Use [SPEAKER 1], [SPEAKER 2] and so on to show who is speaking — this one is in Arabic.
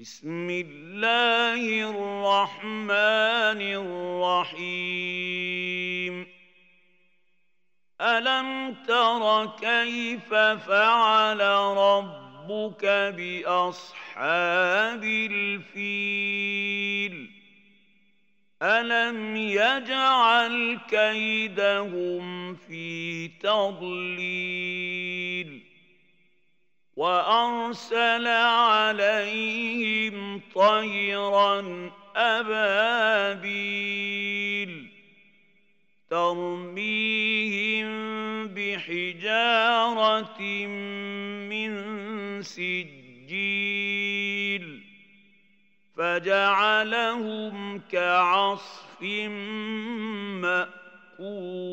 [SPEAKER 1] بسم الله الرحمن الرحيم. ألم تر كيف فعل ربك بأصحاب الفيل؟ ألم يجعل كيدهم في تضليل؟ وأرسل عليهم طيرا ابابيل ترميهم بحجاره من سجيل فجعلهم كعصف ماكول